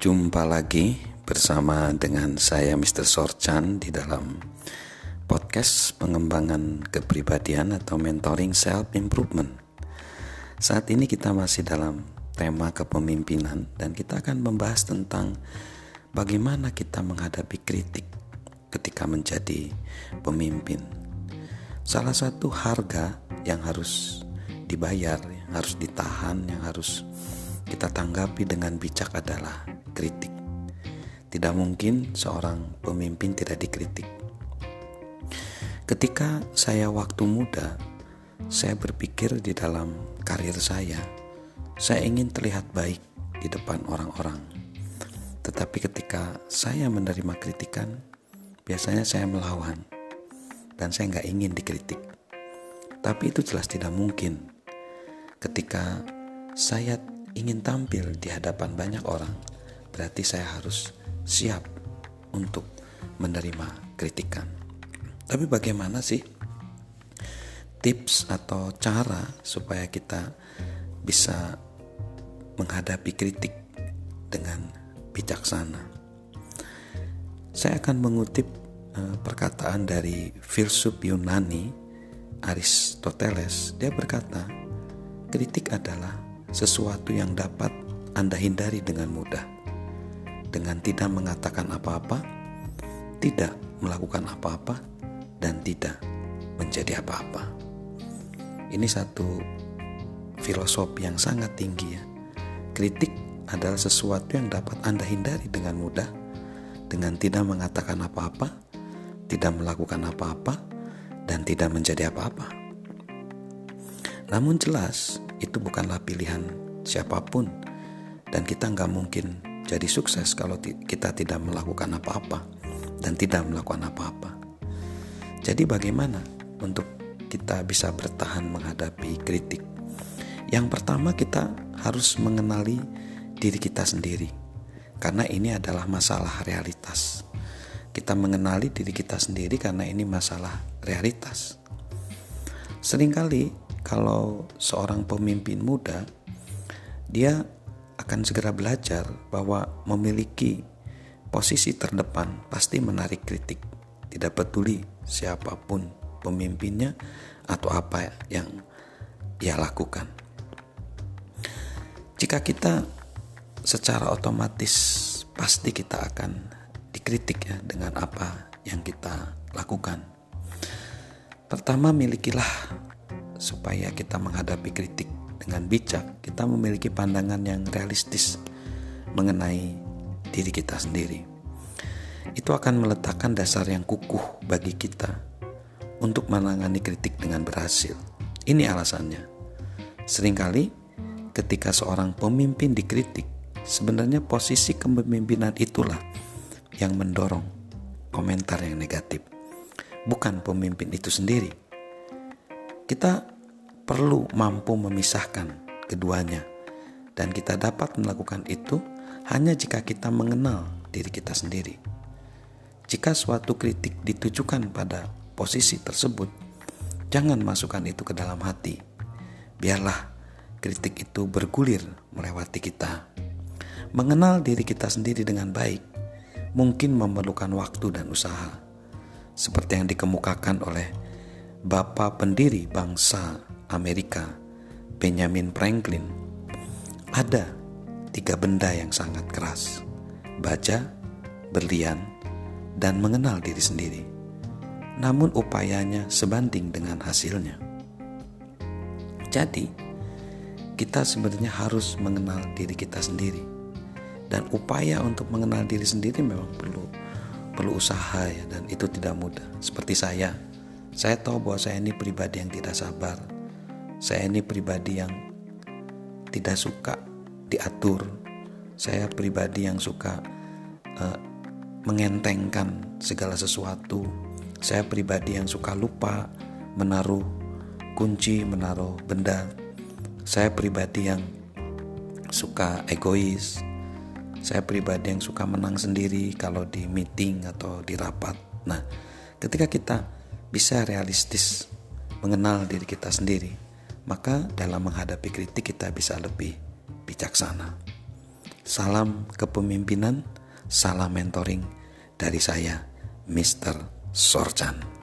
Jumpa lagi bersama dengan saya Mr. Sorchan di dalam podcast pengembangan kepribadian atau mentoring self improvement. Saat ini kita masih dalam tema kepemimpinan dan kita akan membahas tentang bagaimana kita menghadapi kritik ketika menjadi pemimpin. Salah satu harga yang harus dibayar, yang harus ditahan, yang harus kita tanggapi dengan bijak adalah kritik. Tidak mungkin seorang pemimpin tidak dikritik. Ketika saya waktu muda, saya berpikir di dalam karir saya, saya ingin terlihat baik di depan orang-orang. Tetapi ketika saya menerima kritikan, biasanya saya melawan dan saya nggak ingin dikritik. Tapi itu jelas tidak mungkin. Ketika saya ingin tampil di hadapan banyak orang, berarti saya harus siap untuk menerima kritikan. Tapi bagaimana sih tips atau cara supaya kita bisa menghadapi kritik dengan bijaksana? Saya akan mengutip uh, perkataan dari filsuf Yunani Aristoteles. Dia berkata, kritik adalah sesuatu yang dapat Anda hindari dengan mudah. Dengan tidak mengatakan apa-apa, tidak melakukan apa-apa, dan tidak menjadi apa-apa. Ini satu filosofi yang sangat tinggi ya. Kritik adalah sesuatu yang dapat Anda hindari dengan mudah dengan tidak mengatakan apa-apa, tidak melakukan apa-apa, dan tidak menjadi apa-apa. Namun jelas itu bukanlah pilihan siapa pun dan kita nggak mungkin jadi sukses kalau kita tidak melakukan apa-apa dan tidak melakukan apa-apa. Jadi bagaimana untuk kita bisa bertahan menghadapi kritik? Yang pertama kita harus mengenali diri kita sendiri. Karena ini adalah masalah realitas. Kita mengenali diri kita sendiri karena ini masalah realitas. Seringkali kalau seorang pemimpin muda dia akan segera belajar bahwa memiliki posisi terdepan pasti menarik kritik. Tidak peduli siapa pun pemimpinnya atau apa yang ia lakukan. Jika kita secara otomatis pasti kita akan dikritik ya dengan apa yang kita lakukan. Pertama milikilah supaya kita menghadapi kritik dengan bijak, kita memiliki pandangan yang realistis mengenai diri kita sendiri. Itu akan meletakkan dasar yang kukuh bagi kita untuk menangani kritik dengan berhasil. Ini alasannya. Seringkali ketika seorang pemimpin dikritik, sebenarnya posisi kepemimpinan itulah yang mendorong komentar yang negatif. Bukan pemimpin itu sendiri kita perlu mampu memisahkan keduanya, dan kita dapat melakukan itu hanya jika kita mengenal diri kita sendiri. Jika suatu kritik ditujukan pada posisi tersebut, jangan masukkan itu ke dalam hati. Biarlah kritik itu bergulir melewati kita. Mengenal diri kita sendiri dengan baik mungkin memerlukan waktu dan usaha, seperti yang dikemukakan oleh Bapak pendiri bangsa Amerika, Benjamin Franklin, ada tiga benda yang sangat keras: baja, berlian, dan mengenal diri sendiri. Namun, upayanya sebanding dengan hasilnya. Jadi, kita sebenarnya harus mengenal diri kita sendiri, dan upaya untuk mengenal diri sendiri memang perlu perlu usaha ya, dan itu tidak mudah. Seperti saya, saya tahu bahwa saya ini pribadi yang tidak sabar. Saya ini pribadi yang tidak suka diatur. Saya pribadi yang suka uh, mengentengkan segala sesuatu. Saya pribadi yang suka lupa menaruh kunci, menaruh benda. Saya pribadi yang suka egois. Saya pribadi yang suka menang sendiri kalau di meeting atau di rapat. Nah, ketika kita bisa realistis mengenal diri kita sendiri, maka dalam menghadapi kritik kita bisa lebih bijaksana. Salam kepemimpinan, salam mentoring dari saya, Mr. Sorchan.